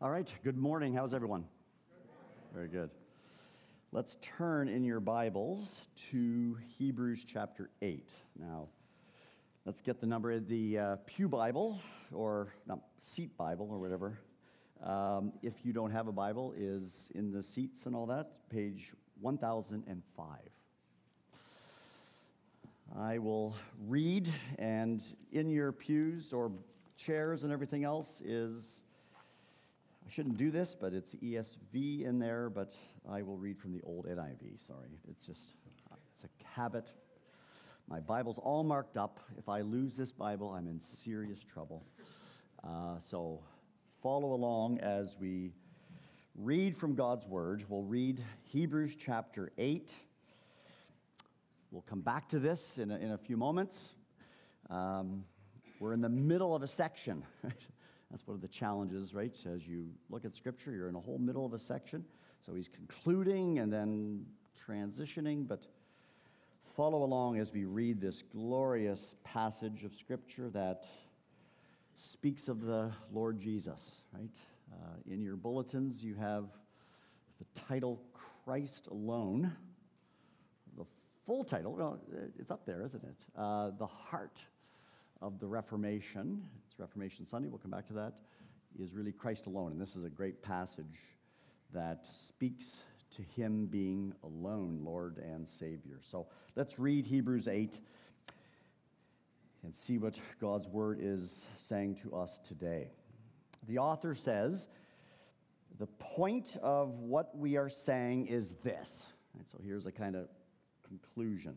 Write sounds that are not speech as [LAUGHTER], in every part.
All right, good morning. How's everyone? Very good. Let's turn in your Bibles to Hebrews chapter 8. Now, let's get the number of the uh, Pew Bible, or not, Seat Bible, or whatever. Um, if you don't have a Bible, is in the seats and all that, page 1005. I will read, and in your pews or chairs and everything else is I shouldn't do this, but it's ESV in there, but I will read from the old NIV. Sorry. It's just, it's a habit. My Bible's all marked up. If I lose this Bible, I'm in serious trouble. Uh, so follow along as we read from God's Word. We'll read Hebrews chapter 8. We'll come back to this in a, in a few moments. Um, we're in the middle of a section. Right? [LAUGHS] That's one of the challenges, right? As you look at Scripture, you're in a whole middle of a section. So he's concluding and then transitioning, but follow along as we read this glorious passage of Scripture that speaks of the Lord Jesus, right? Uh, in your bulletins, you have the title Christ Alone. The full title, well, it's up there, isn't it? Uh, the heart of the Reformation, Reformation Sunday, we'll come back to that, is really Christ alone. And this is a great passage that speaks to him being alone, Lord and Savior. So let's read Hebrews 8 and see what God's word is saying to us today. The author says, the point of what we are saying is this. And so here's a kind of conclusion.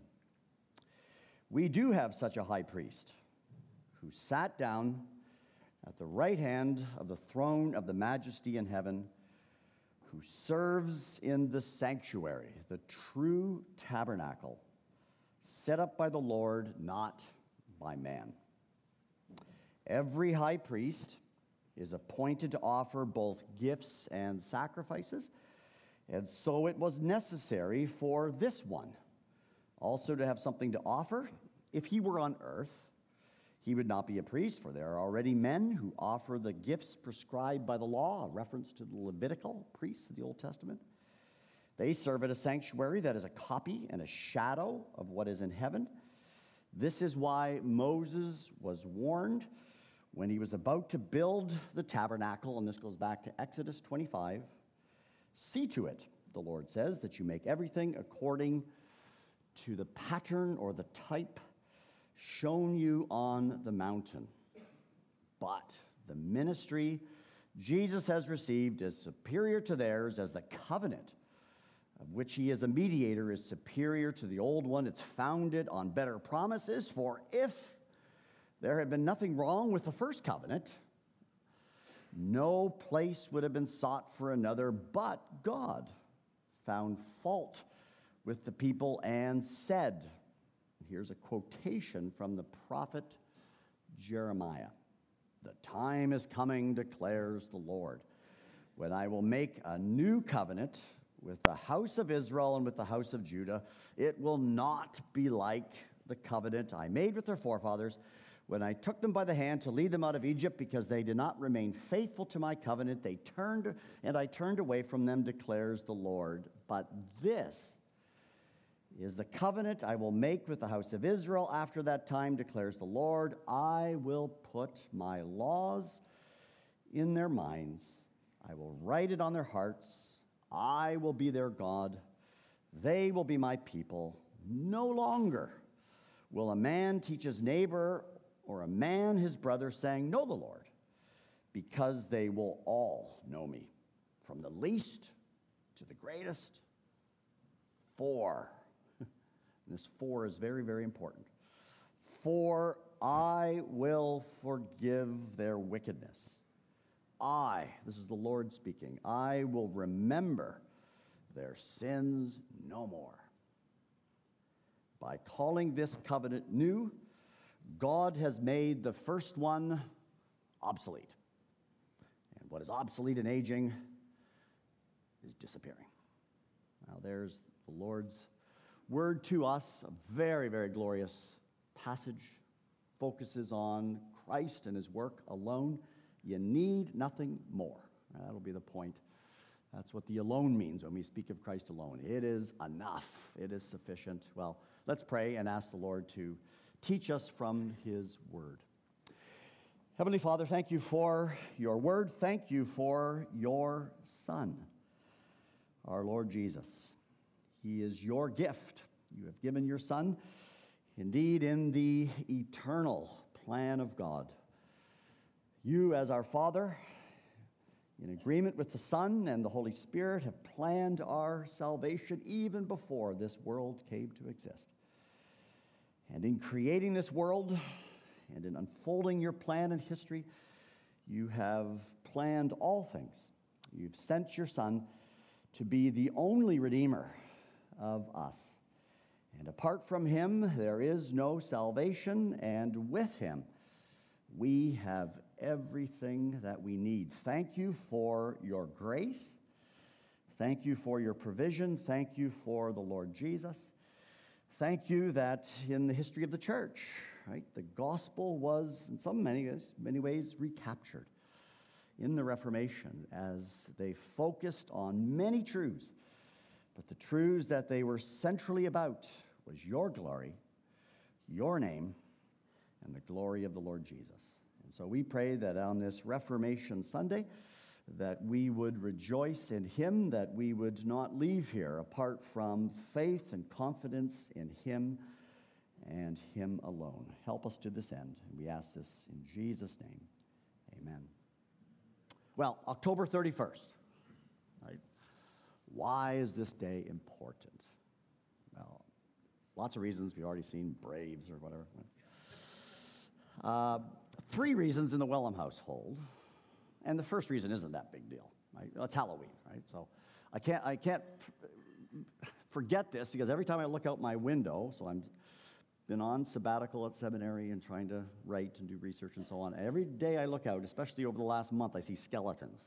We do have such a high priest who sat down at the right hand of the throne of the majesty in heaven, who serves in the sanctuary, the true tabernacle, set up by the Lord, not by man. Every high priest is appointed to offer both gifts and sacrifices, and so it was necessary for this one also to have something to offer if he were on earth he would not be a priest, for there are already men who offer the gifts prescribed by the law, a reference to the Levitical priests of the Old Testament. They serve at a sanctuary that is a copy and a shadow of what is in heaven. This is why Moses was warned when he was about to build the tabernacle, and this goes back to Exodus 25. See to it, the Lord says, that you make everything according to the pattern or the type shown you on the mountain. But the ministry Jesus has received is superior to theirs, as the covenant of which he is a mediator is superior to the old one. It's founded on better promises. For if there had been nothing wrong with the first covenant, no place would have been sought for another, but God found fault with the people and said, Here's a quotation from the prophet Jeremiah The time is coming, declares the Lord, when I will make a new covenant with the house of Israel and with the house of Judah. It will not be like the covenant I made with their forefathers when I took them by the hand to lead them out of Egypt because they did not remain faithful to my covenant. They turned, and I turned away from them, declares the Lord. But this is the covenant I will make with the house of Israel after that time, declares the Lord. I will put my laws in their minds, I will write it on their hearts. I will be their God. They will be my people. No longer will a man teach his neighbor or a man his brother, saying, Know the Lord, because they will all know me, from the least to the greatest. For this for is very, very important. For I will forgive their wickedness. I, this is the Lord speaking, I will remember their sins no more. By calling this covenant new, God has made the first one obsolete. And what is obsolete and aging is disappearing. Now, there's the Lord's word to us, a very, very glorious passage, focuses on Christ and his work alone. You need nothing more. That'll be the point. That's what the alone means when we speak of Christ alone. It is enough, it is sufficient. Well, let's pray and ask the Lord to teach us from his word. Heavenly Father, thank you for your word. Thank you for your Son, our Lord Jesus. He is your gift. You have given your Son, indeed, in the eternal plan of God. You, as our Father, in agreement with the Son and the Holy Spirit, have planned our salvation even before this world came to exist. And in creating this world and in unfolding your plan in history, you have planned all things. You've sent your Son to be the only Redeemer of us. And apart from him, there is no salvation, and with him, we have everything that we need. Thank you for your grace. Thank you for your provision. Thank you for the Lord Jesus. Thank you that in the history of the church, right, the gospel was in some many ways, many ways recaptured in the Reformation as they focused on many truths. But the truths that they were centrally about was your glory, your name, and the glory of the Lord Jesus. And so we pray that on this Reformation Sunday, that we would rejoice in him, that we would not leave here apart from faith and confidence in him and him alone. Help us to this end. And we ask this in Jesus' name. Amen. Well, October 31st, right? Why is this day important? Well, lots of reasons. We've already seen Braves or whatever. Uh, three reasons in the Wellum household, and the first reason isn't that big deal. Right? It's Halloween, right? So I can't, I can't forget this because every time I look out my window, so I'm been on sabbatical at seminary and trying to write and do research and so on. Every day I look out, especially over the last month, I see skeletons.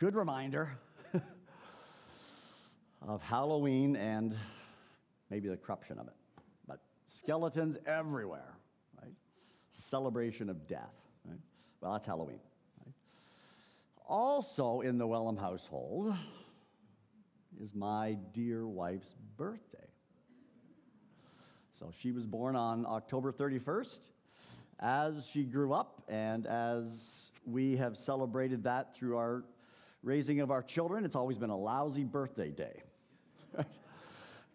Good reminder [LAUGHS] of Halloween and maybe the corruption of it. But skeletons everywhere, right? Celebration of death, right? Well, that's Halloween. Right? Also in the Wellum household is my dear wife's birthday. So she was born on October 31st. As she grew up and as we have celebrated that through our raising of our children, it's always been a lousy birthday day. [LAUGHS]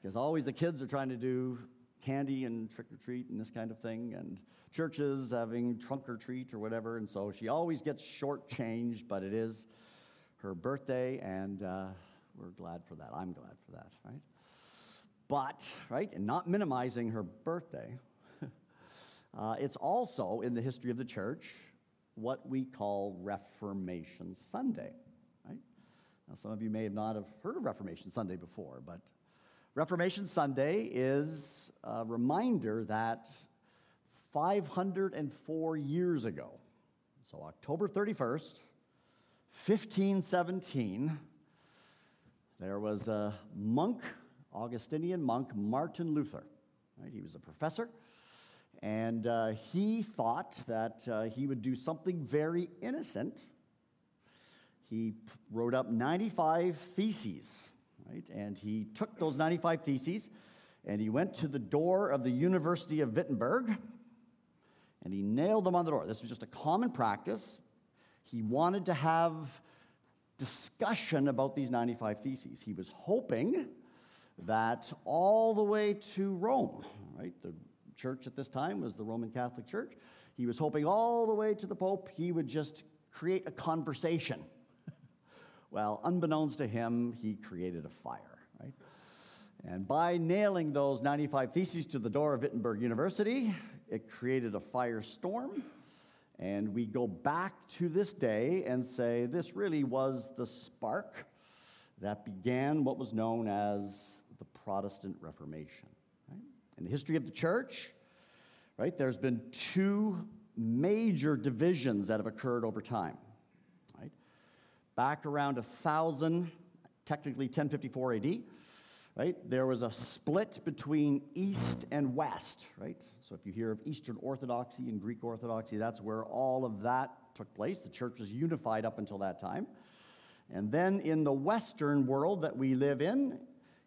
because always the kids are trying to do candy and trick or treat and this kind of thing, and churches having trunk or treat or whatever. And so she always gets shortchanged, but it is her birthday, and uh, we're glad for that. I'm glad for that, right? But, right, and not minimizing her birthday, [LAUGHS] uh, it's also in the history of the church what we call Reformation Sunday? Now, some of you may not have heard of Reformation Sunday before, but Reformation Sunday is a reminder that 504 years ago, so October 31st, 1517, there was a monk Augustinian monk Martin Luther. Right? He was a professor, and uh, he thought that uh, he would do something very innocent. He wrote up 95 theses, right? And he took those 95 theses and he went to the door of the University of Wittenberg and he nailed them on the door. This was just a common practice. He wanted to have discussion about these 95 theses. He was hoping that all the way to Rome, right? The church at this time was the Roman Catholic Church. He was hoping all the way to the Pope he would just create a conversation. Well, unbeknownst to him, he created a fire, right? And by nailing those 95 theses to the door of Wittenberg University, it created a firestorm. And we go back to this day and say this really was the spark that began what was known as the Protestant Reformation. Right? In the history of the church, right, there's been two major divisions that have occurred over time. Back around 1000, technically 1054 AD, right, there was a split between East and West, right? So if you hear of Eastern Orthodoxy and Greek Orthodoxy, that's where all of that took place. The church was unified up until that time. And then in the Western world that we live in,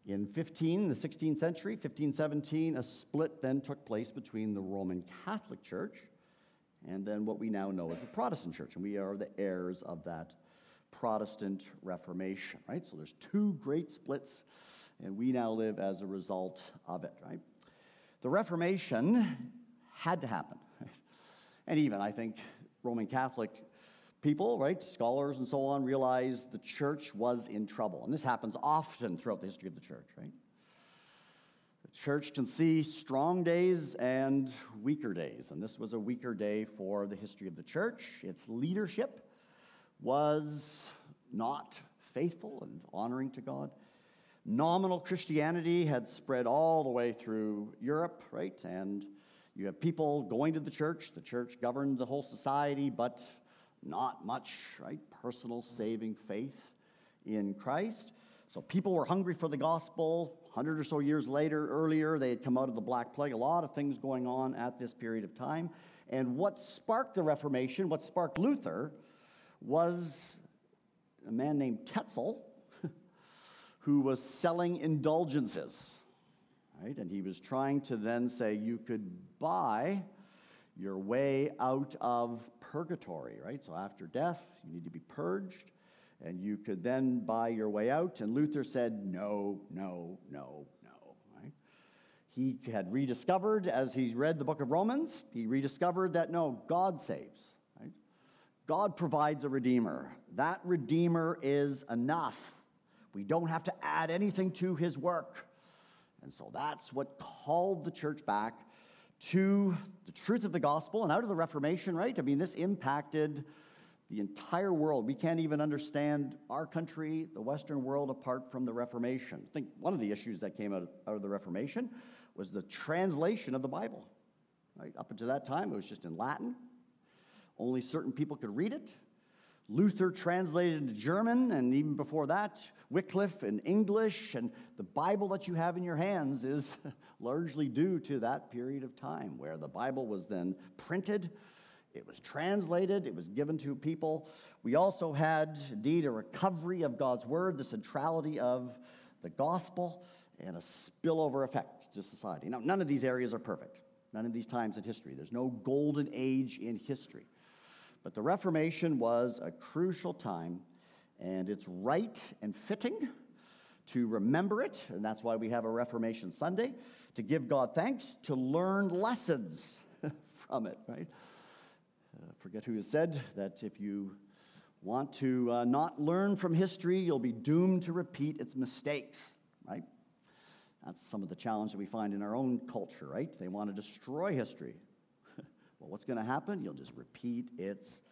in 15, the 16th century, 1517, a split then took place between the Roman Catholic Church and then what we now know as the Protestant Church. And we are the heirs of that Protestant Reformation, right? So there's two great splits, and we now live as a result of it, right? The Reformation had to happen. [LAUGHS] And even, I think, Roman Catholic people, right, scholars and so on, realized the church was in trouble. And this happens often throughout the history of the church, right? The church can see strong days and weaker days. And this was a weaker day for the history of the church. Its leadership was not faithful and honoring to God. Nominal Christianity had spread all the way through Europe, right? And you have people going to the church. The church governed the whole society, but not much, right? Personal saving faith in Christ. So people were hungry for the gospel. 100 or so years later, earlier, they had come out of the Black Plague. A lot of things going on at this period of time. And what sparked the Reformation, what sparked Luther, was a man named Tetzel [LAUGHS] who was selling indulgences. Right? And he was trying to then say you could buy your way out of purgatory, right? So after death, you need to be purged, and you could then buy your way out. And Luther said, no, no, no, no, right? He had rediscovered, as he's read the book of Romans, he rediscovered that no, God saves. God provides a redeemer. That redeemer is enough. We don't have to add anything to his work. And so that's what called the church back to the truth of the gospel and out of the Reformation, right? I mean, this impacted the entire world. We can't even understand our country, the Western world, apart from the Reformation. I think one of the issues that came out, out of the Reformation was the translation of the Bible. Right? Up until that time, it was just in Latin. Only certain people could read it. Luther translated into German, and even before that, Wycliffe in English, and the Bible that you have in your hands is [LAUGHS] largely due to that period of time where the Bible was then printed, it was translated, it was given to people. We also had, indeed, a recovery of God's Word, the centrality of the gospel, and a spillover effect to society. Now, none of these areas are perfect, none of these times in history. There's no golden age in history. But the Reformation was a crucial time, and it's right and fitting to remember it, and that's why we have a Reformation Sunday, to give God thanks, to learn lessons [LAUGHS] from it, right? Uh, forget who has said that if you want to uh, not learn from history, you'll be doomed to repeat its mistakes, right? That's some of the challenge that we find in our own culture, right? They want to destroy history. Well, what's going to happen? You'll just repeat its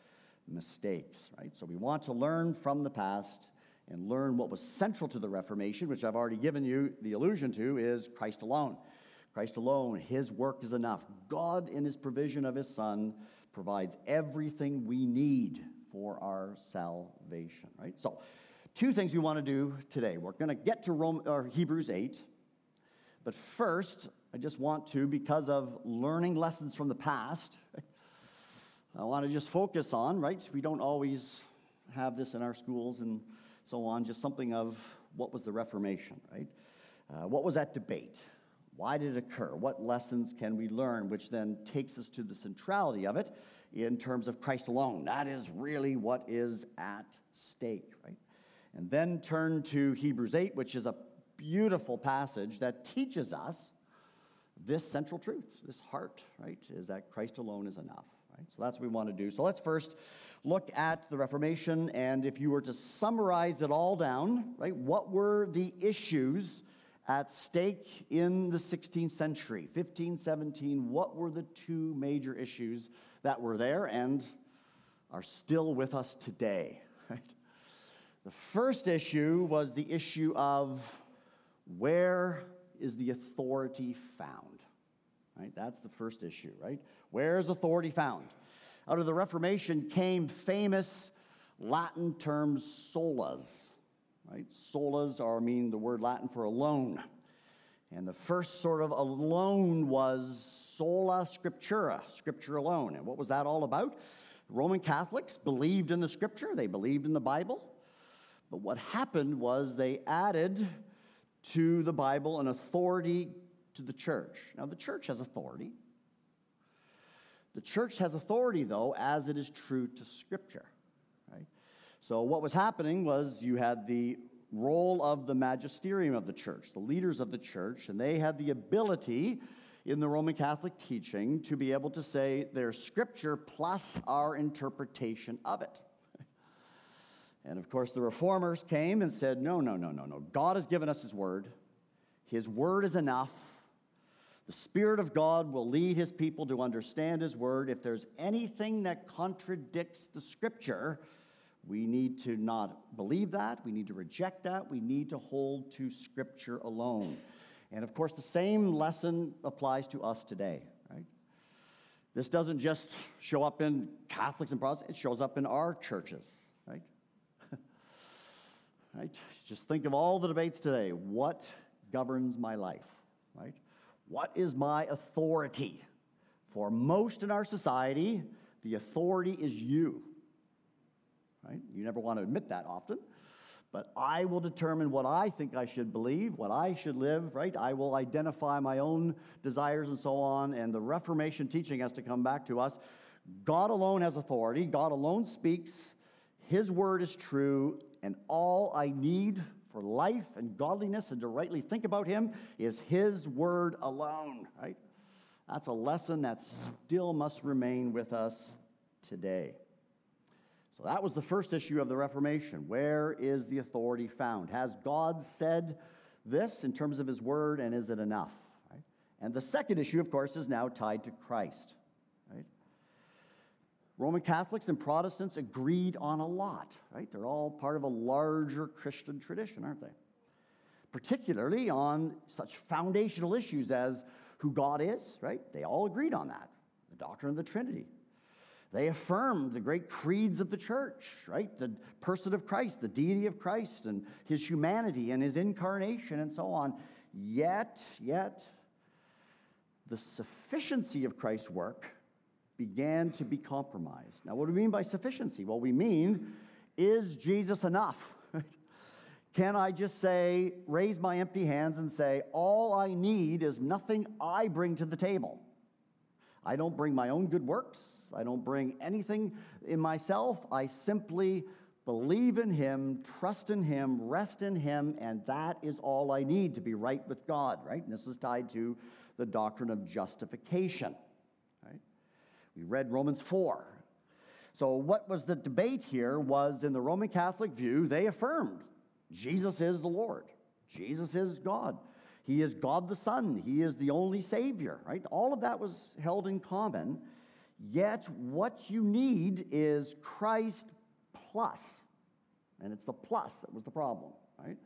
mistakes, right? So we want to learn from the past and learn what was central to the Reformation, which I've already given you the allusion to, is Christ alone. Christ alone, his work is enough. God, in his provision of his Son, provides everything we need for our salvation, right? So, two things we want to do today. We're going to get to Rome, or Hebrews 8, but first, I just want to, because of learning lessons from the past, I want to just focus on, right? We don't always have this in our schools and so on, just something of what was the Reformation, right? Uh, what was that debate? Why did it occur? What lessons can we learn? Which then takes us to the centrality of it in terms of Christ alone. That is really what is at stake, right? And then turn to Hebrews 8, which is a beautiful passage that teaches us this central truth, this heart, right, is that Christ alone is enough, right? So that's what we want to do. So let's first look at the Reformation, and if you were to summarize it all down, right, what were the issues at stake in the 16th century, 15, 17? What were the two major issues that were there and are still with us today, [LAUGHS] right? The first issue was the issue of where is the authority found? Right? That's the first issue, right? Where is authority found? Out of the Reformation came famous Latin terms solas, right? Solas are mean the word Latin for alone. And the first sort of alone was sola scriptura, scripture alone. And what was that all about? Roman Catholics believed in the scripture, they believed in the Bible. But what happened was they added to the Bible an authority to the church. Now, the church has authority. The church has authority, though, as it is true to Scripture. Right? So, what was happening was you had the role of the magisterium of the church, the leaders of the church, and they had the ability in the Roman Catholic teaching to be able to say there's Scripture plus our interpretation of it. [LAUGHS] And of course, the reformers came and said, No, no, no, no, no. God has given us His Word. His Word is enough. The Spirit of God will lead His people to understand His Word. If there's anything that contradicts the Scripture, we need to not believe that. We need to reject that. We need to hold to Scripture alone. And of course, the same lesson applies to us today, right? This doesn't just show up in Catholics and Protestants, it shows up in our churches, right? [LAUGHS] right? Just think of all the debates today. What governs my life, right? What is my authority? For most in our society, the authority is you. Right? You never want to admit that often. But I will determine what I think I should believe, what I should live, right? I will identify my own desires and so on. And the Reformation teaching has to come back to us. God alone has authority, God alone speaks, His word is true, and all I need for life and godliness and to rightly think about Him is His word alone, right? That's a lesson that still must remain with us today. So that was the first issue of the Reformation. Where is the authority found? Has God said this in terms of his word, and is it enough? Right? And the second issue, of course, is now tied to Christ. Roman Catholics and Protestants agreed on a lot, right? They're all part of a larger Christian tradition, aren't they? Particularly on such foundational issues as who God is, right? They all agreed on that. The doctrine of the Trinity, they affirmed the great creeds of the church, right? The person of Christ, the deity of Christ, and his humanity and his incarnation, and so on. Yet, yet, the sufficiency of Christ's work began to be compromised. Now, what do we mean by sufficiency? Well, we mean, is Jesus enough? [LAUGHS] Can I just say, raise my empty hands and say, all I need is nothing I bring to the table? I don't bring my own good works. I don't bring anything in myself. I simply believe in Him, trust in Him, rest in Him, and that is all I need to be right with God, right? And this is tied to the doctrine of justification? We read Romans 4. So, what was the debate here was in the Roman Catholic view, they affirmed Jesus is the Lord, Jesus is God. He is God the Son. He is the only Savior, right? All of that was held in common. Yet, what you need is Christ plus. And it's the plus that was the problem, right?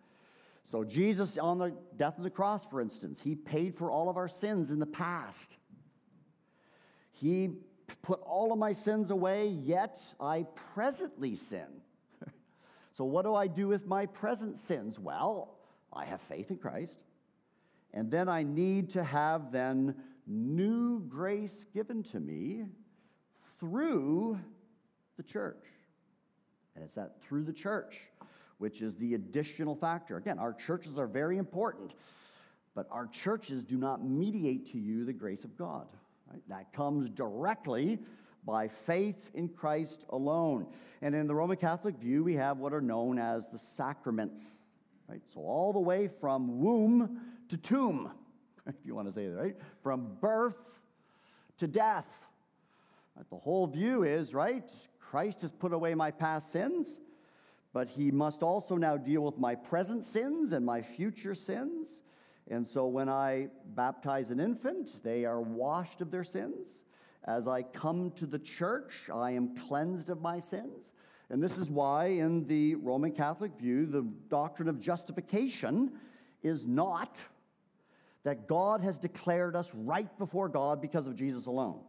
So, Jesus on the death of the cross, for instance, he paid for all of our sins in the past. He put all of my sins away, yet I presently sin. [LAUGHS] so, what do I do with my present sins? Well, I have faith in Christ. And then I need to have then new grace given to me through the church. And it's that through the church, which is the additional factor. Again, our churches are very important, but our churches do not mediate to you the grace of God. Right? That comes directly by faith in Christ alone. And in the Roman Catholic view, we have what are known as the sacraments. Right? So all the way from womb to tomb, [LAUGHS] if you want to say that, right? From birth to death. The whole view is, right? Christ has put away my past sins, but he must also now deal with my present sins and my future sins. And so when I baptize an infant, they are washed of their sins. As I come to the church, I am cleansed of my sins. And this is why, in the Roman Catholic view, the doctrine of justification is not that God has declared us right before God because of Jesus alone.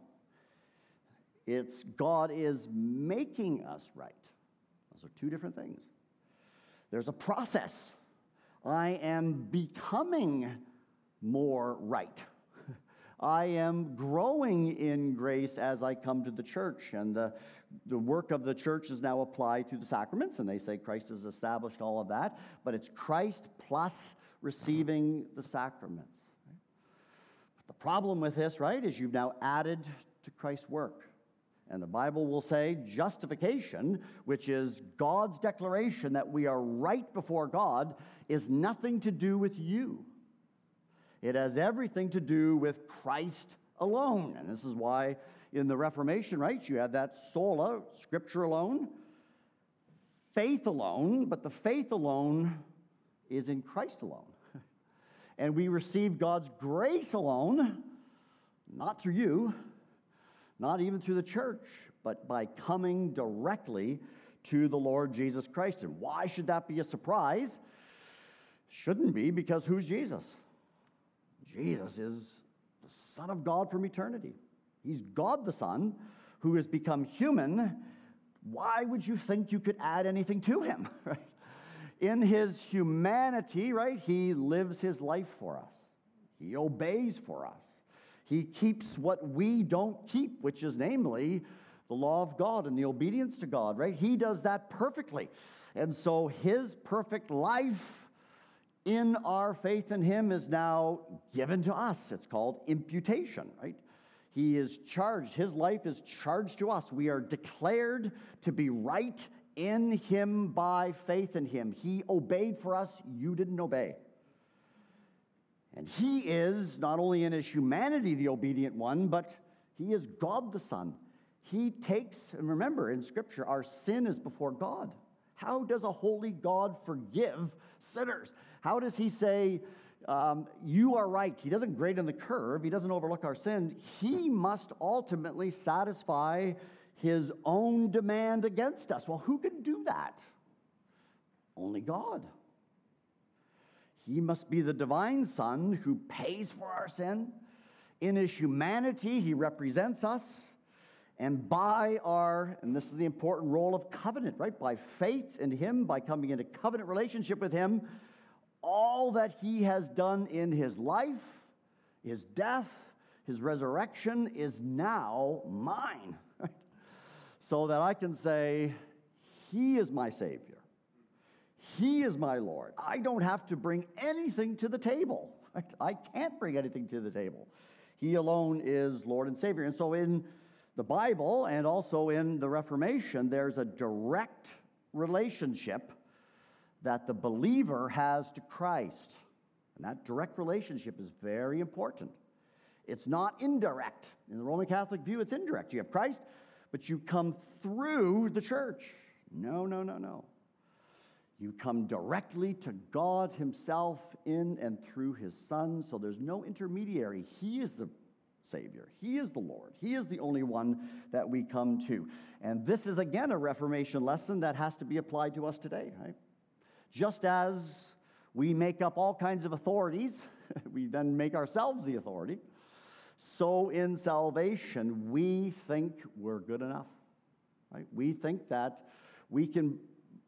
It's God is making us right. Those are two different things. There's a process. I am becoming more right. [LAUGHS] I am growing in grace as I come to the church, and the the work of the church is now applied to the sacraments, and they say Christ has established all of that, but it's Christ plus receiving the sacraments. But the problem with this, right, is you've now added to Christ's work. And the Bible will say justification, which is God's declaration that we are right before God, is nothing to do with you. It has everything to do with Christ alone. And this is why in the Reformation, right, you have that sola, scripture alone, faith alone, but the faith alone is in Christ alone. [LAUGHS] And we receive God's grace alone, not through you, not even through the church, but by coming directly to the Lord Jesus Christ. And why should that be a surprise? Shouldn't be, because who's Jesus? Jesus is the Son of God from eternity. He's God the Son who has become human. Why would you think you could add anything to him? [LAUGHS] Right? In his humanity, right, he lives his life for us. He obeys for us. He keeps what we don't keep, which is namely the law of God and the obedience to God, right? He does that perfectly. And so his perfect life in our faith in him is now given to us. It's called imputation, right? He is charged, his life is charged to us. We are declared to be right in him by faith in him. He obeyed for us, you didn't obey. And he is not only in his humanity the obedient one, but he is God the Son. He takes, and remember in Scripture, our sin is before God. How does a holy God forgive sinners? How does he say, um, You are right? He doesn't grade on the curve, he doesn't overlook our sin. He must ultimately satisfy his own demand against us. Well, who can do that? Only God. He must be the divine Son who pays for our sin. In his humanity, he represents us. And by our, and this is the important role of covenant, right? By faith in him, by coming into covenant relationship with him, all that he has done in his life, his death, his resurrection is now mine. [LAUGHS] So that I can say, He is my Savior. He is my Lord. I don't have to bring anything to the table. [LAUGHS] I can't bring anything to the table. He alone is Lord and Savior. And so in the Bible and also in the Reformation, there's a direct relationship that the believer has to Christ. And that direct relationship is very important. It's not indirect. In the Roman Catholic view, it's indirect. You have Christ, but you come through the church. No, no, no, no. You come directly to God Himself in and through His Son, so there's no intermediary. He is the Savior. He is the Lord. He is the only one that we come to. And this is again a Reformation lesson that has to be applied to us today, right? Just as we make up all kinds of authorities, [LAUGHS] we then make ourselves the authority. So in salvation, we think we're good enough. Right? We think that we can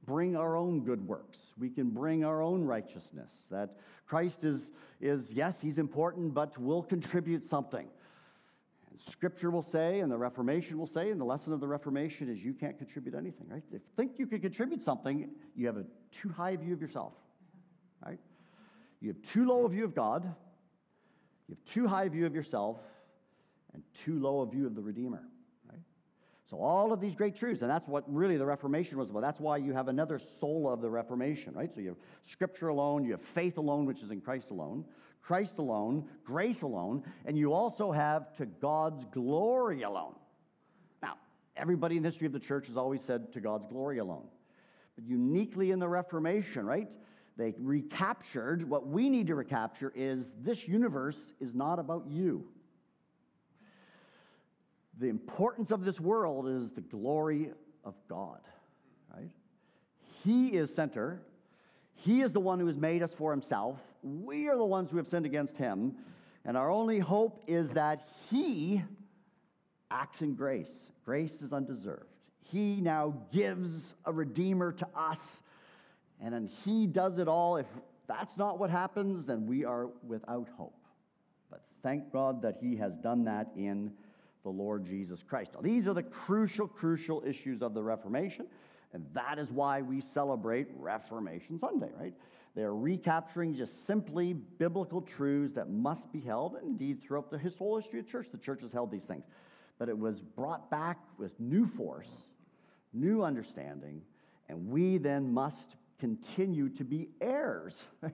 bring our own good works. We can bring our own righteousness. That Christ is, is yes, he's important, but will contribute something. And Scripture will say, and the Reformation will say, and the lesson of the Reformation is you can't contribute anything, right? If you think you can contribute something, you have a too high view of yourself, right? You have too low a view of God, you have too high a view of yourself, and too low a view of the Redeemer. So all of these great truths, and that's what really the Reformation was about. That's why you have another soul of the Reformation, right? So you have Scripture alone, you have faith alone, which is in Christ alone, Christ alone, grace alone, and you also have to God's glory alone. Now, everybody in the history of the church has always said to God's glory alone. But uniquely in the Reformation, right? They recaptured what we need to recapture is this universe is not about you the importance of this world is the glory of God, right? He is center. He is the one who has made us for himself. We are the ones who have sinned against him. And our only hope is that he acts in grace. Grace is undeserved. He now gives a redeemer to us. And then he does it all. If that's not what happens, then we are without hope. But thank God that he has done that in the Lord Jesus Christ. Now, these are the crucial, crucial issues of the Reformation, and that is why we celebrate Reformation Sunday, right? They're recapturing just simply biblical truths that must be held, and indeed, throughout the whole history of the church, the church has held these things. But it was brought back with new force, new understanding, and we then must continue to be heirs [LAUGHS] right,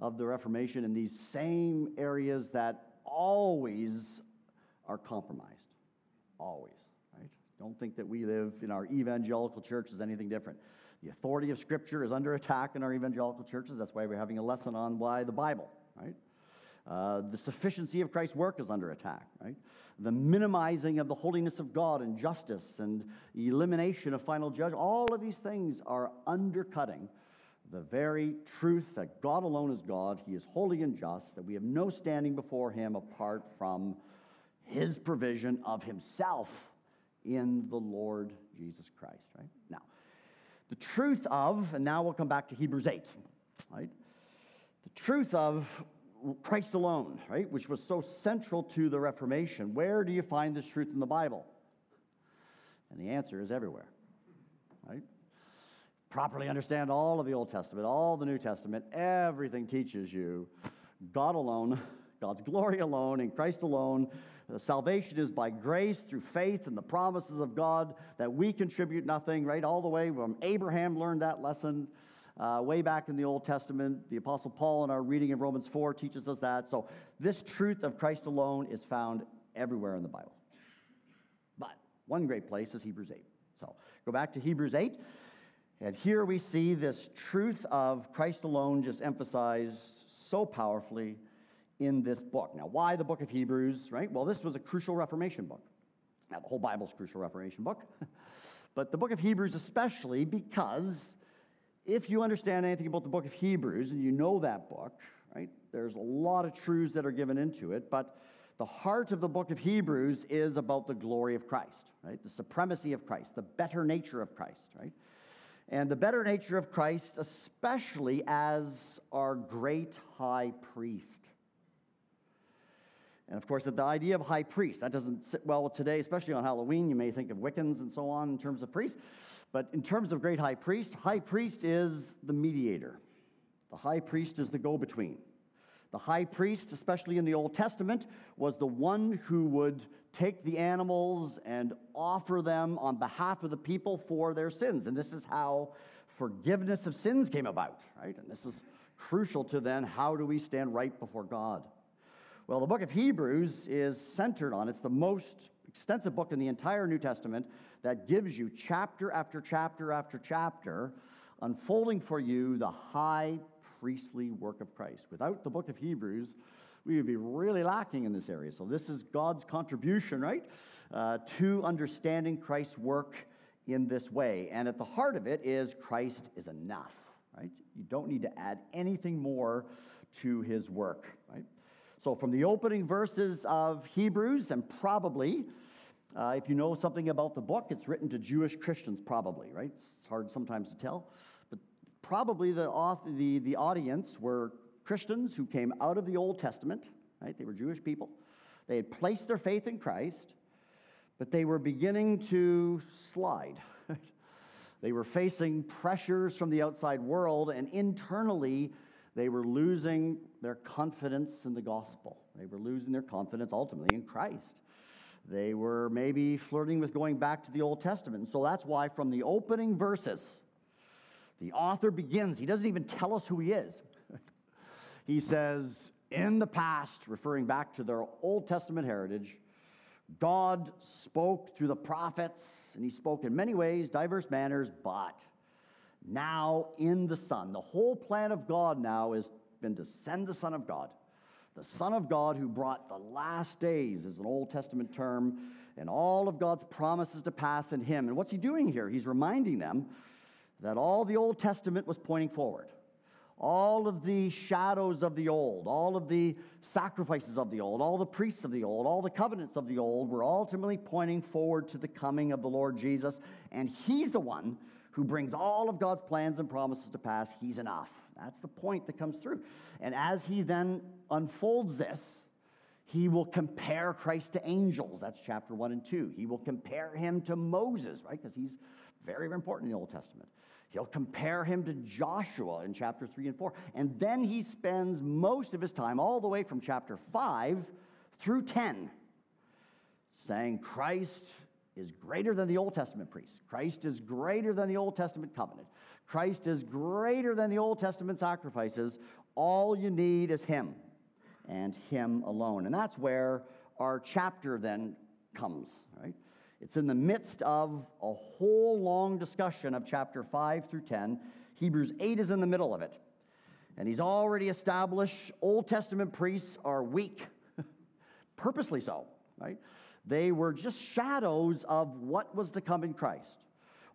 of the Reformation in these same areas that always are compromised. Always, right? Don't think that we live in our evangelical church as anything different. The authority of Scripture is under attack in our evangelical churches. That's why we're having a lesson on why the Bible, right? Uh, the sufficiency of Christ's work is under attack, right? The minimizing of the holiness of God and justice and elimination of final judgment, all of these things are undercutting the very truth that God alone is God, He is holy and just, that we have no standing before Him apart from His provision of Himself in the Lord Jesus Christ, right? Now, the truth of, and now we'll come back to Hebrews 8, right? The truth of Christ alone, right, which was so central to the Reformation. Where do you find this truth in the Bible? And the answer is everywhere, right? Properly understand all of the Old Testament, all the New Testament, everything teaches you God alone, God's glory alone, in Christ alone. Salvation is by grace through faith and the promises of God that we contribute nothing, right? All the way from Abraham learned that lesson uh, way back in the Old Testament. The Apostle Paul, in our reading of Romans 4, teaches us that. So, this truth of Christ alone is found everywhere in the Bible. But one great place is Hebrews 8. So, go back to Hebrews 8. And here we see this truth of Christ alone just emphasized so powerfully in this book. Now, why the book of Hebrews, right? Well, this was a crucial Reformation book. Now, the whole Bible's a crucial Reformation book. [LAUGHS] but the book of Hebrews, especially because if you understand anything about the book of Hebrews and you know that book, right, there's a lot of truths that are given into it, but the heart of the book of Hebrews is about the glory of Christ, right? The supremacy of Christ, the better nature of Christ, right? And the better nature of Christ, especially as our great high priest. And of course, the idea of high priest, that doesn't sit well with today, especially on Halloween. You may think of Wiccans and so on in terms of priests. But in terms of great high priest, high priest is the mediator, the high priest is the go between. The high priest, especially in the Old Testament, was the one who would take the animals and offer them on behalf of the people for their sins. And this is how forgiveness of sins came about, right? And this is crucial to then how do we stand right before God? Well, the book of Hebrews is centered on, it's the most extensive book in the entire New Testament that gives you chapter after chapter after chapter, unfolding for you the high priestly work of Christ. Without the book of Hebrews, we would be really lacking in this area. So, this is God's contribution, right, uh, to understanding Christ's work in this way. And at the heart of it is Christ is enough, right? You don't need to add anything more to his work, right? So, from the opening verses of Hebrews, and probably uh, if you know something about the book, it's written to Jewish Christians, probably, right? It's hard sometimes to tell. But probably the, author, the, the audience were Christians who came out of the Old Testament, right? They were Jewish people. They had placed their faith in Christ, but they were beginning to slide. [LAUGHS] they were facing pressures from the outside world, and internally, they were losing their confidence in the gospel. They were losing their confidence ultimately in Christ. They were maybe flirting with going back to the Old Testament. So that's why, from the opening verses, the author begins. He doesn't even tell us who he is. [LAUGHS] he says, In the past, referring back to their Old Testament heritage, God spoke through the prophets, and he spoke in many ways, diverse manners, but now in the Son. The whole plan of God now has been to send the Son of God the Son of God who brought the last days, is an Old Testament term, and all of God's promises to pass in him. And what's he doing here? He's reminding them that all the Old Testament was pointing forward. All of the shadows of the old, all of the sacrifices of the old, all the priests of the old, all the covenants of the old were ultimately pointing forward to the coming of the Lord Jesus. And he's the one who brings all of God's plans and promises to pass. He's enough. That's the point that comes through. And as he then unfolds this, He will compare Christ to angels. That's chapter 1 and 2. He will compare him to Moses, right? Because he's very, very important in the Old Testament. He'll compare him to Joshua in chapter 3 and 4. And then he spends most of his time, all the way from chapter 5 through 10, saying Christ is greater than the Old Testament priest. Christ is greater than the Old Testament covenant. Christ is greater than the Old Testament sacrifices. All you need is Him and Him alone. And that's where our chapter then comes, right? It's in the midst of a whole long discussion of chapter 5 through 10. Hebrews 8 is in the middle of it. And he's already established Old Testament priests are weak, [LAUGHS] purposely so, right? They were just shadows of what was to come in Christ.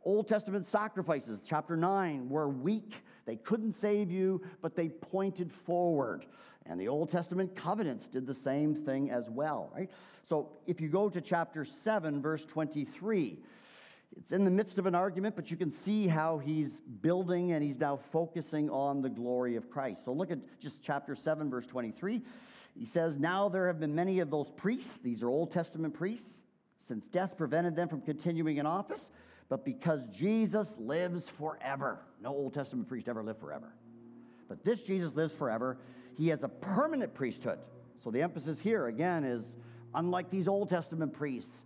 Old Testament sacrifices, chapter 9, were weak. They couldn't save you, but they pointed forward. And the Old Testament covenants did the same thing as well, right? So if you go to chapter 7, verse 23, it's in the midst of an argument, but you can see how he's building and he's now focusing on the glory of Christ. So look at just chapter 7, verse 23. He says, Now there have been many of those priests, these are Old Testament priests, since death prevented them from continuing in office, but because Jesus lives forever. No Old Testament priest ever lived forever. But this Jesus lives forever. He has a permanent priesthood. So the emphasis here, again, is unlike these Old Testament priests,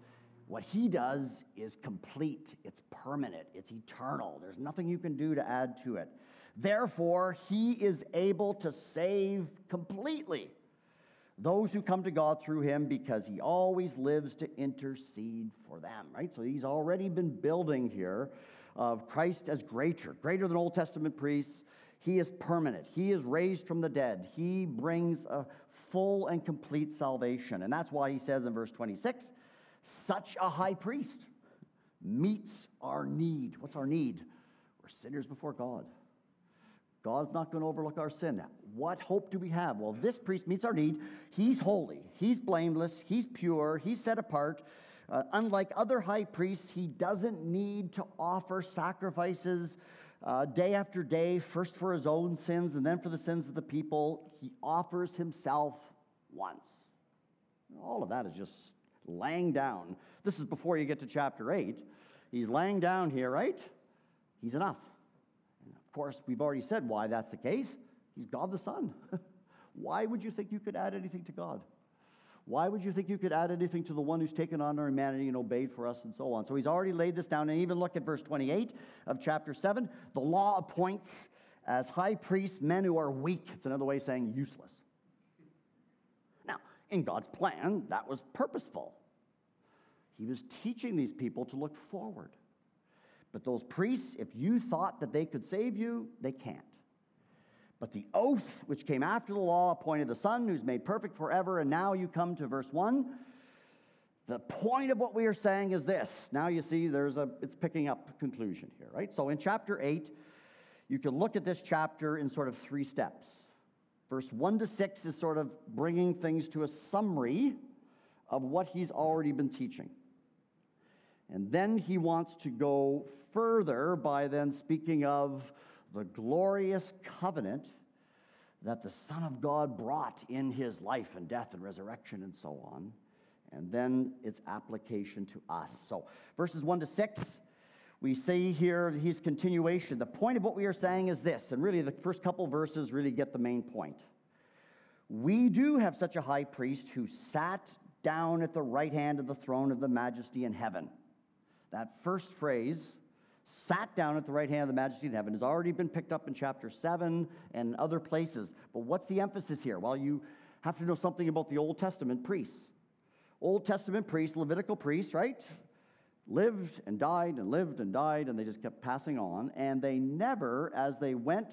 what he does is complete, it's permanent, it's eternal. There's nothing you can do to add to it. Therefore, he is able to save completely those who come to God through him because he always lives to intercede for them, right? So he's already been building here uh, of Christ as greater, greater than Old Testament priests. He is permanent. He is raised from the dead. He brings a full and complete salvation. And that's why he says in verse 26 such a high priest meets our need. What's our need? We're sinners before God. God's not going to overlook our sin. What hope do we have? Well, this priest meets our need. He's holy, he's blameless, he's pure, he's set apart. Uh, unlike other high priests, he doesn't need to offer sacrifices uh, day after day, first for his own sins and then for the sins of the people. He offers himself once. All of that is just laying down. This is before you get to chapter 8. He's laying down here, right? He's enough. And of course, we've already said why that's the case. He's God the Son. [LAUGHS] why would you think you could add anything to God? Why would you think you could add anything to the one who's taken on our humanity and obeyed for us and so on? So he's already laid this down. And even look at verse 28 of chapter 7. The law appoints as high priests men who are weak. It's another way of saying useless. Now, in God's plan, that was purposeful. He was teaching these people to look forward. But those priests, if you thought that they could save you, they can't. But the oath which came after the law appointed the Son, who's made perfect forever. And now you come to verse 1. The point of what we are saying is this. Now you see there's a it's picking up conclusion here, right? So in chapter 8, you can look at this chapter in sort of three steps. Verse 1 to 6 is sort of bringing things to a summary of what he's already been teaching. And then he wants to go further by then speaking of the glorious covenant that the Son of God brought in his life and death and resurrection and so on, and then its application to us. So, verses 1 to 6, we see here his continuation. The point of what we are saying is this, and really the first couple verses really get the main point. We do have such a high priest who sat down at the right hand of the throne of the majesty in heaven. That first phrase, sat down at the right hand of the majesty in heaven has already been picked up in chapter 7 and other places. But what's the emphasis here? Well, you have to know something about the Old Testament priests. Old Testament priests, Levitical priests, right? Lived and died and lived and died, and they just kept passing on. And they never, as they went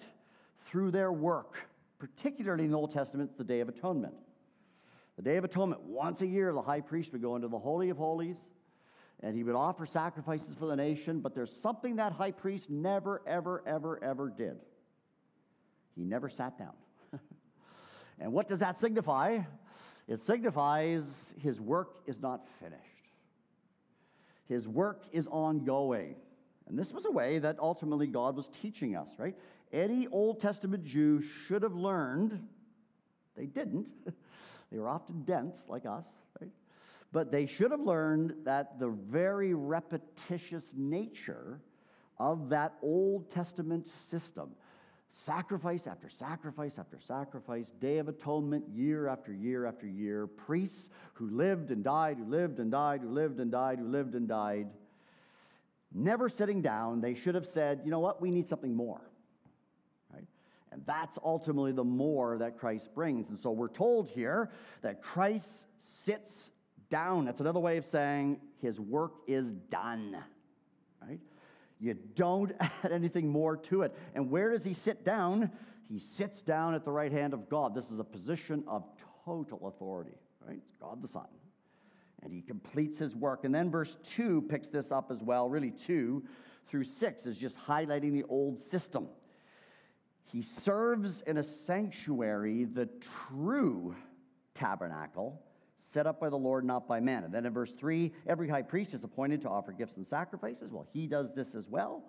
through their work, particularly in the Old Testament, the Day of Atonement. The Day of Atonement, once a year, the high priest would go into the Holy of Holies and he would offer sacrifices for the nation, but there's something that high priest never, ever, ever, ever did. He never sat down. [LAUGHS] and what does that signify? It signifies his work is not finished. His work is ongoing. And this was a way that ultimately God was teaching us, right? Any Old Testament Jew should have learned, they didn't, [LAUGHS] They were often dense, like us, right? But they should have learned that the very repetitious nature of that Old Testament system sacrifice after sacrifice after sacrifice, Day of Atonement, year after year after year, priests who lived and died, who lived and died, who lived and died, who lived and died, never sitting down. They should have said, you know what, we need something more. Right? And that's ultimately the more that Christ brings. And so we're told here that Christ sits down. That's another way of saying his work is done. Right? You don't [LAUGHS] add anything more to it. And where does he sit down? He sits down at the right hand of God. This is a position of total authority, right? It's God the Son. And he completes his work. And then verse 2 picks this up as well. Really, 2 through 6 is just highlighting the old system. He serves in a sanctuary, the true tabernacle set up by the Lord, not by man. And then in verse 3, every high priest is appointed to offer gifts and sacrifices. Well, he does this as well.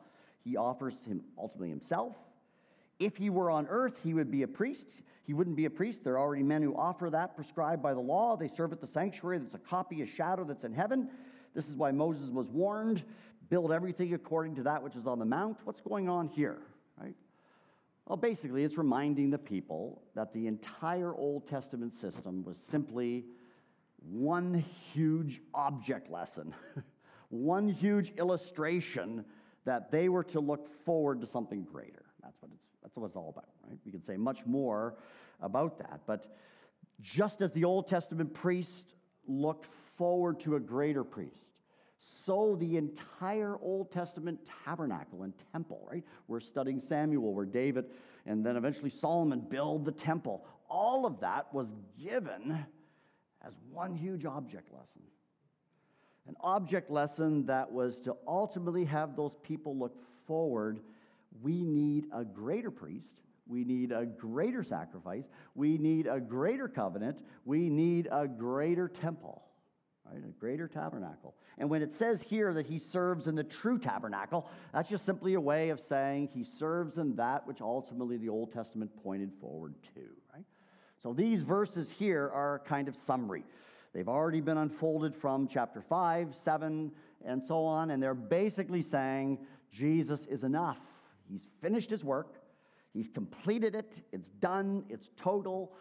He offers him ultimately himself. If he were on earth, he would be a priest. He wouldn't be a priest. There are already men who offer that prescribed by the law. They serve at the sanctuary that's a copy, a shadow that's in heaven. This is why Moses was warned build everything according to that which is on the mount. What's going on here, right? Well, basically, it's reminding the people that the entire Old Testament system was simply one huge object lesson, [LAUGHS] one huge illustration that they were to look forward to something greater. That's what it's, that's what it's all about, right? We can say much more about that. But just as the Old Testament priest looked forward to a greater priest, so the entire Old Testament tabernacle and temple, right? We're studying Samuel, where David and then eventually Solomon build the temple. All of that was given as one huge object lesson. An object lesson that was to ultimately have those people look forward. We need a greater priest. We need a greater sacrifice. We need a greater covenant. We need a greater temple, right? A greater tabernacle. And when it says here that he serves in the true tabernacle, that's just simply a way of saying he serves in that which ultimately the Old Testament pointed forward to, right? So these verses here are kind of summary. They've already been unfolded from chapter 5, 7, and so on, and they're basically saying Jesus is enough. He's finished his work, he's completed it, it's done, it's total.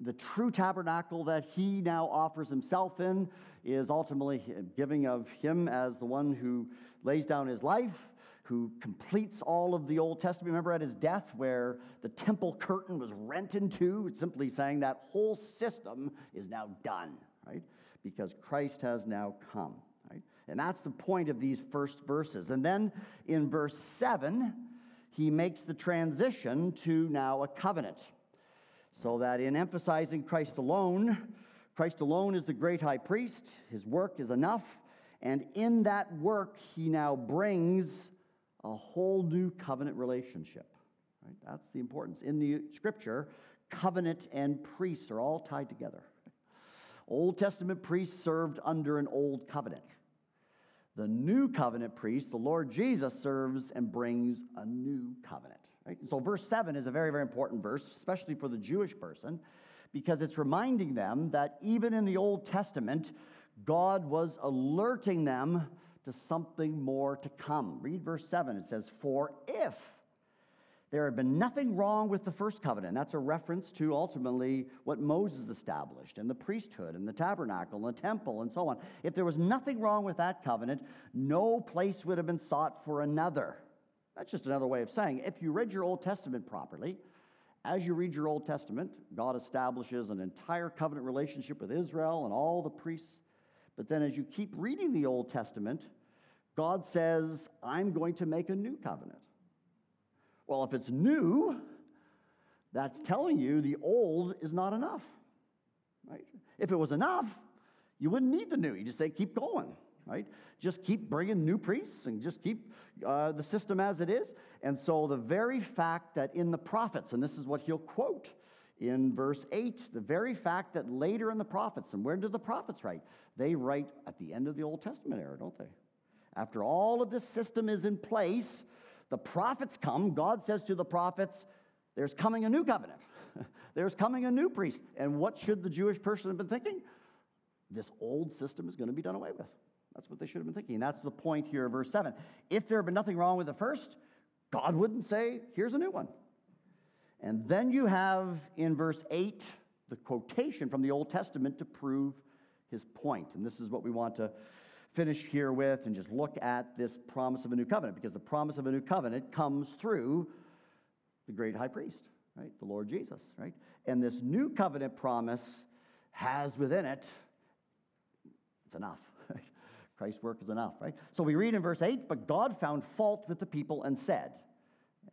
The true tabernacle that he now offers himself in is ultimately giving of him as the one who lays down his life who completes all of the Old Testament. Remember at his death, where the temple curtain was rent in two, simply saying that whole system is now done, right? Because Christ has now come, right? And that's the point of these first verses. And then in verse 7, he makes the transition to now a covenant. So that in emphasizing Christ alone, Christ alone is the great high priest, his work is enough. And in that work, he now brings a whole new covenant relationship. Right? That's the importance. In the scripture, covenant and priests are all tied together. Old Testament priests served under an old covenant. The new covenant priest, the Lord Jesus, serves and brings a new covenant. Right? So, verse 7 is a very, very important verse, especially for the Jewish person, because it's reminding them that even in the Old Testament, God was alerting them to something more to come. Read verse 7. It says, For if there had been nothing wrong with the first covenant, that's a reference to ultimately what Moses established and the priesthood and the tabernacle and the temple and so on. If there was nothing wrong with that covenant, no place would have been sought for another. That's just another way of saying if you read your Old Testament properly, as you read your Old Testament, God establishes an entire covenant relationship with Israel and all the priests but then as you keep reading the Old Testament, God says, I'm going to make a new covenant. Well, if it's new, that's telling you the old is not enough. Right? If it was enough, you wouldn't need the new. You just say, keep going, right? Just keep bringing new priests and just keep uh, the system as it is. And so the very fact that in the prophets, and this is what he'll quote in verse 8, the very fact that later in the prophets, and where do the prophets write? They write at the end of the Old Testament era, don't they? After all of this system is in place, the prophets come. God says to the prophets, There's coming a new covenant. [LAUGHS] There's coming a new priest. And what should the Jewish person have been thinking? This old system is going to be done away with. That's what they should have been thinking. That's the point here, verse 7. If there had been nothing wrong with the first, God wouldn't say, here's a new one. And then you have in verse 8 the quotation from the Old Testament to prove his point. And this is what we want to finish here with and just look at this promise of a new covenant because the promise of a new covenant comes through the great high priest, right? The Lord Jesus, right? And this new covenant promise has within it, it's enough. [LAUGHS] Christ's work is enough, right? So we read in verse 8, but God found fault with the people and said,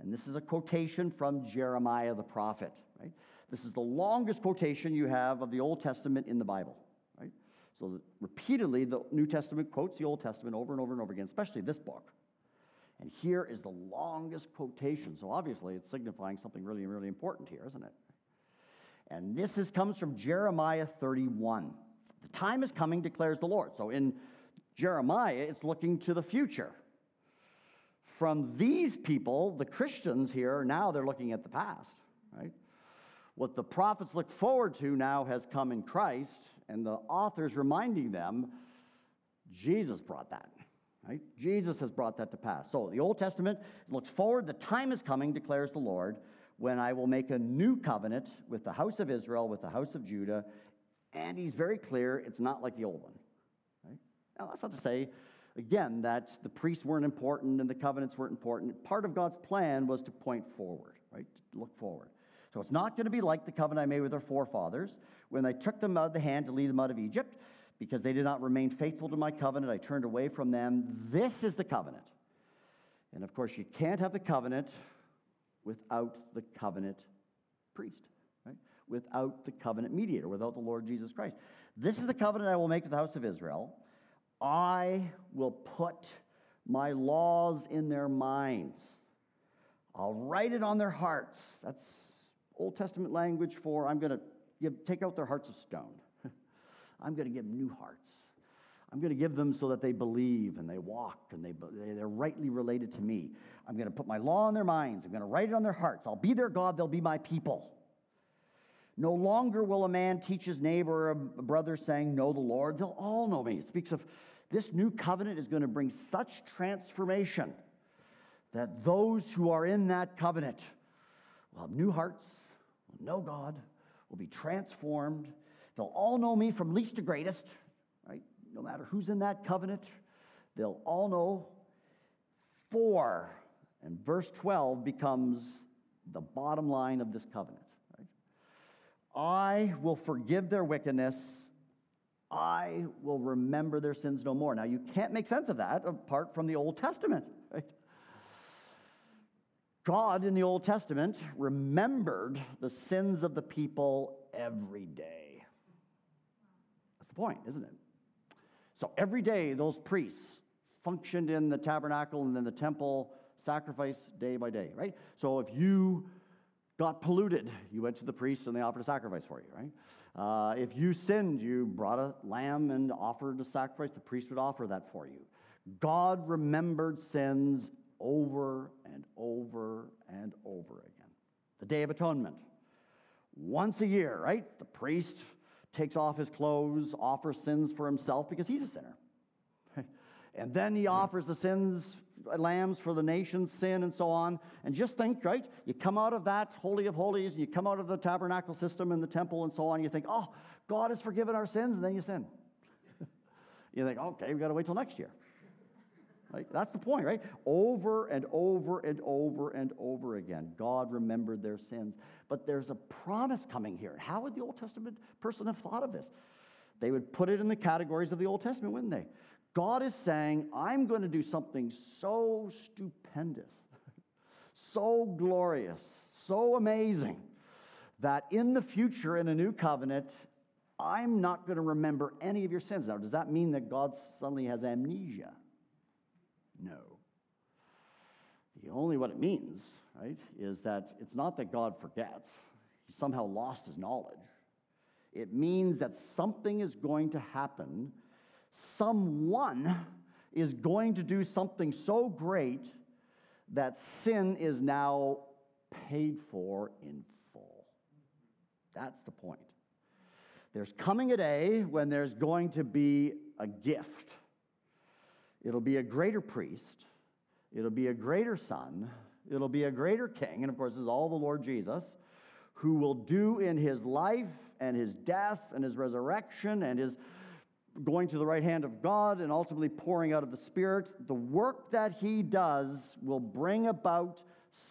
and this is a quotation from Jeremiah the prophet, right? This is the longest quotation you have of the Old Testament in the Bible, right? So repeatedly, the New Testament quotes the Old Testament over and over and over again, especially this book. And here is the longest quotation. So obviously, it's signifying something really, really important here, isn't it? And this is, comes from Jeremiah 31. The time is coming, declares the Lord. So in Jeremiah, it's looking to the future. From these people, the Christians here, now they're looking at the past, right? What the prophets look forward to now has come in Christ, and the author's reminding them Jesus brought that. Right? Jesus has brought that to pass. So the Old Testament looks forward. The time is coming, declares the Lord, when I will make a new covenant with the house of Israel, with the house of Judah. And he's very clear it's not like the old one. Right? Now, that's not to say, again, that the priests weren't important and the covenants weren't important. Part of God's plan was to point forward, right? To look forward. So it's not going to be like the covenant I made with their forefathers when I took them out of the hand to lead them out of Egypt because they did not remain faithful to my covenant. I turned away from them. This is the covenant. And of course, you can't have the covenant without the covenant priest, right? Without the covenant mediator, without the Lord Jesus Christ. This is the covenant I will make with the house of Israel. I will put my laws in their minds. I'll write it on their hearts. That's Old Testament language for I'm going to take out their hearts of stone. [LAUGHS] I'm going to give them new hearts. I'm going to give them so that they believe and they walk and they, they're rightly related to me. I'm going to put my law in their minds. I'm going to write it on their hearts. I'll be their God. They'll be my people. No longer will a man teach his neighbor or a brother saying, Know the Lord. They'll all know me. It speaks of this new covenant is going to bring such transformation that those who are in that covenant will have new hearts, will know God, will be transformed, They'll all know me from least to greatest, right? No matter who's in that covenant, they'll all know. For, and verse 12 becomes the bottom line of this covenant. Right? I will forgive their wickedness. I will remember their sins no more. Now, you can't make sense of that apart from the Old Testament. Right? God in the Old Testament remembered the sins of the people every day That's the point, isn't it? So every day, those priests functioned in the tabernacle and then the temple, sacrifice day by day, right? So if you got polluted, you went to the priest and they offered a sacrifice for you, right? Uh, if you sinned, you brought a lamb and offered a sacrifice. The priest would offer that for you. God remembered sins over and over and over again. The Day of Atonement. Once a year, right? The priest takes off his clothes, offers sins for himself because he's a sinner. [LAUGHS] and then he offers the sins, Uh, lambs for the nation's sin and so on. And just think, right? You come out of that Holy of Holies, and you come out of the tabernacle system and the temple and so on, you think, oh, God has forgiven our sins, and then you sin. [LAUGHS] you think, okay, we got to wait till next year. Right? That's the point, right? Over and over and over and over again, God remembered their sins. But there's a promise coming here. How would the Old Testament person have thought of this? They would put it in the categories of the Old Testament, wouldn't they? God is saying, I'm going to do something so stupendous, so glorious, so amazing, that in the future, in a new covenant, I'm not going to remember any of your sins. Now, does that mean that God suddenly has amnesia? No. The only what it means, right, is that it's not that God forgets, he somehow lost his knowledge. It means that something is going to happen. Someone is going to do something so great that sin is now paid for in full. That's the point. There's coming a day when there's going to be a gift. It'll be a greater priest, it'll be a greater son, it'll be a greater king, and of course, this is all the Lord Jesus, who will do in his life and his death and his resurrection and his going to the right hand of God and ultimately pouring out of the Spirit, the work that he does will bring about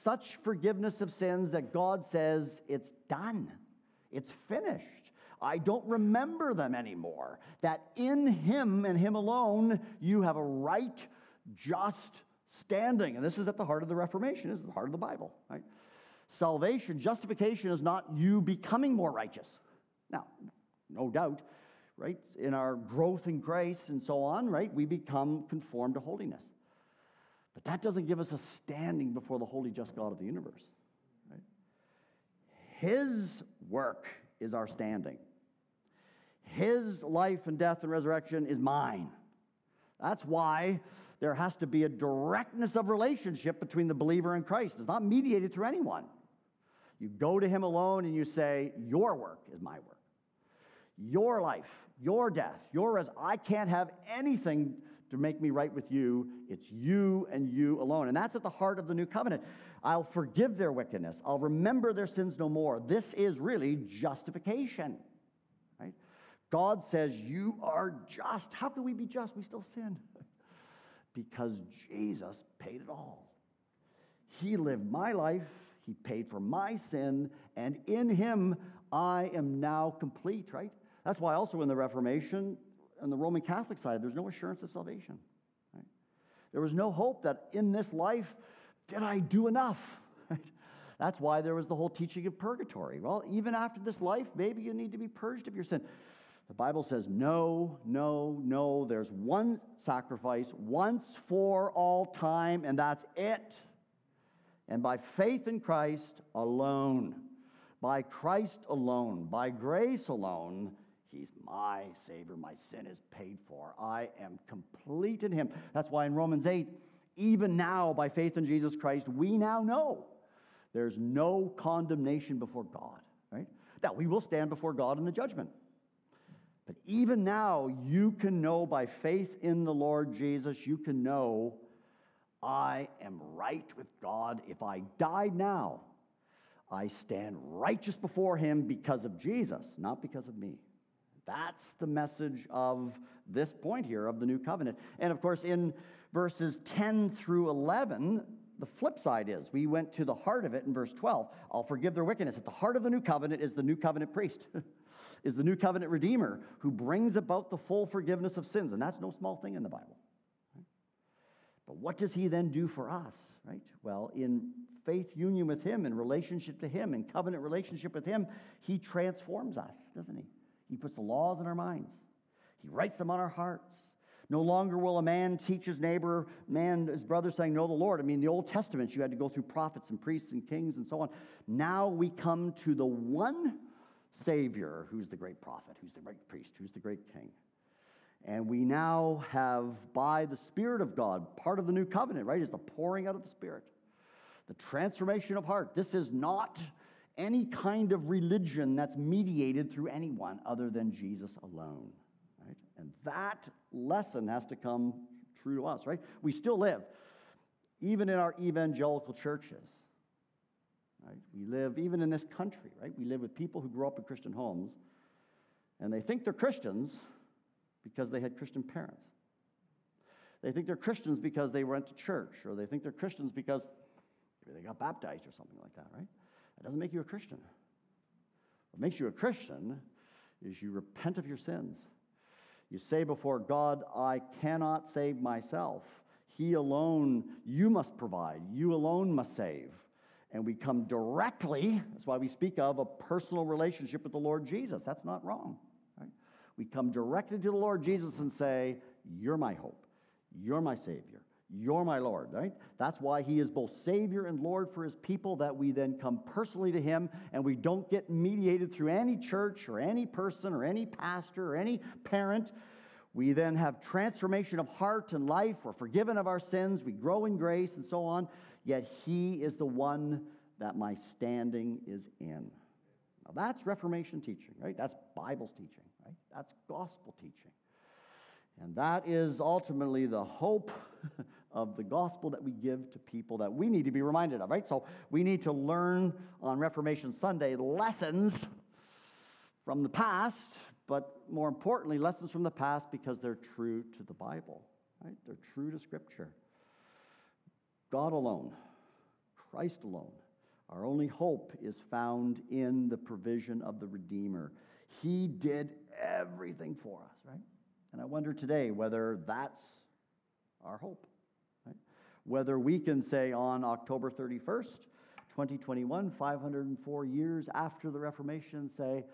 such forgiveness of sins that God says, It's done, it's finished. I don't remember them anymore. That in him and him alone, you have a right, just standing. And this is at the heart of the Reformation, this is the heart of the Bible, right? Salvation, justification is not you becoming more righteous. Now, no doubt, right? In our growth in grace and so on, right? We become conformed to holiness. But that doesn't give us a standing before the holy, just God of the universe. Right? His work is our standing. His life and death and resurrection is mine. That's why there has to be a directness of relationship between the believer and Christ. It's not mediated through anyone. You go to Him alone and you say, Your work is my work. Your life, your death, your res- I can't have anything to make me right with you. It's you and you alone. And that's at the heart of the new covenant. I'll forgive their wickedness. I'll remember their sins no more. This is really justification. Right? God says, You are just. How can we be just? We still sin. [LAUGHS] because Jesus paid it all. He lived my life, He paid for my sin, and in Him I am now complete, right? That's why also in the Reformation, on the Roman Catholic side, there's no assurance of salvation. Right? There was no hope that in this life, did I do enough? [LAUGHS] That's why there was the whole teaching of purgatory. Well, even after this life, maybe you need to be purged of your sin. The Bible says, no, no, no. There's one sacrifice once for all time, and that's it. And by faith in Christ alone, by Christ alone, by grace alone, He's my Savior. My sin is paid for. I am complete in Him. That's why in Romans 8, even now, by faith in Jesus Christ, we now know there's no condemnation before God, right? Now, we will stand before God in the judgment. But even now, you can know by faith in the Lord Jesus, you can know I am right with God. If I died now, I stand righteous before Him because of Jesus, not because of me. That's the message of this point here of the new covenant. And of course, in verses 10 through 11, the flip side is we went to the heart of it in verse 12. I'll forgive their wickedness. At the heart of the new covenant is the new covenant priest. [LAUGHS] is the new covenant redeemer who brings about the full forgiveness of sins. And that's no small thing in the Bible. But what does he then do for us, right? Well, in faith union with him, in relationship to him, in covenant relationship with him, he transforms us, doesn't he? He puts the laws in our minds, he writes them on our hearts. No longer will a man teach his neighbor, man, his brother, saying, Know the Lord. I mean, the Old Testament, you had to go through prophets and priests and kings and so on. Now we come to the one Savior, who's the great prophet, who's the great priest, who's the great king. And we now have, by the Spirit of God, part of the new covenant, right, is the pouring out of the Spirit, the transformation of heart. This is not any kind of religion that's mediated through anyone other than Jesus alone, right? And that lesson has to come true to us, right? We still live, even in our evangelical churches, Right? We live, even in this country, right? We live with people who grow up in Christian homes, and they think they're Christians because they had Christian parents. They think they're Christians because they went to church, or they think they're Christians because maybe they got baptized or something like that, right? That doesn't make you a Christian. What makes you a Christian is you repent of your sins. You say before God, I cannot save myself. He alone, you must provide. You alone must save and we come directly, that's why we speak of a personal relationship with the Lord Jesus. That's not wrong. Right? We come directly to the Lord Jesus and say, You're my hope. You're my Savior. You're my Lord, right? That's why He is both Savior and Lord for His people, that we then come personally to Him and we don't get mediated through any church or any person or any pastor or any parent. We then have transformation of heart and life. We're forgiven of our sins. We grow in grace and so on yet he is the one that my standing is in. Now, that's Reformation teaching, right? That's Bible's teaching, right? That's gospel teaching. And that is ultimately the hope [LAUGHS] of the gospel that we give to people that we need to be reminded of, right? So we need to learn on Reformation Sunday lessons from the past, but more importantly, lessons from the past because they're true to the Bible, right? They're true to Scripture. God alone, Christ alone, our only hope is found in the provision of the Redeemer. He did everything for us, right? And I wonder today whether that's our hope. Whether we can say on October 31st, 2021, 504 years after the Reformation, say,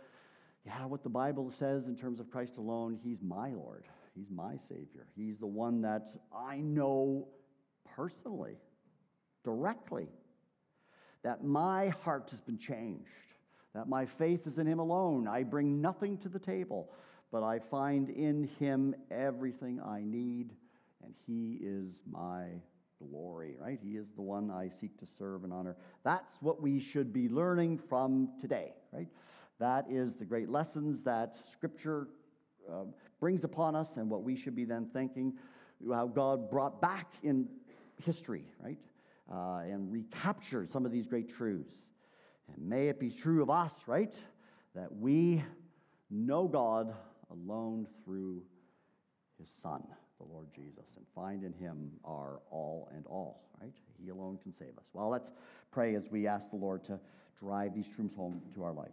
yeah, what the Bible says in terms of Christ alone, He's my Lord. He's my Savior. He's the one that I know personally, directly, that my heart has been changed, that my faith is in Him alone. I bring nothing to the table, but I find in Him everything I need, and He is my glory, right? He is the one I seek to serve and honor. That's what we should be learning from today, right? That is the great lessons that Scripture uh, brings upon us, and what we should be then thinking how God brought back in history, right? Uh, and recaptured some of these great truths. And may it be true of us, right? That we know God alone through his Son, the Lord Jesus, and find in him our all and all, right? He alone can save us. Well, let's pray as we ask the Lord to drive these truths home to our life.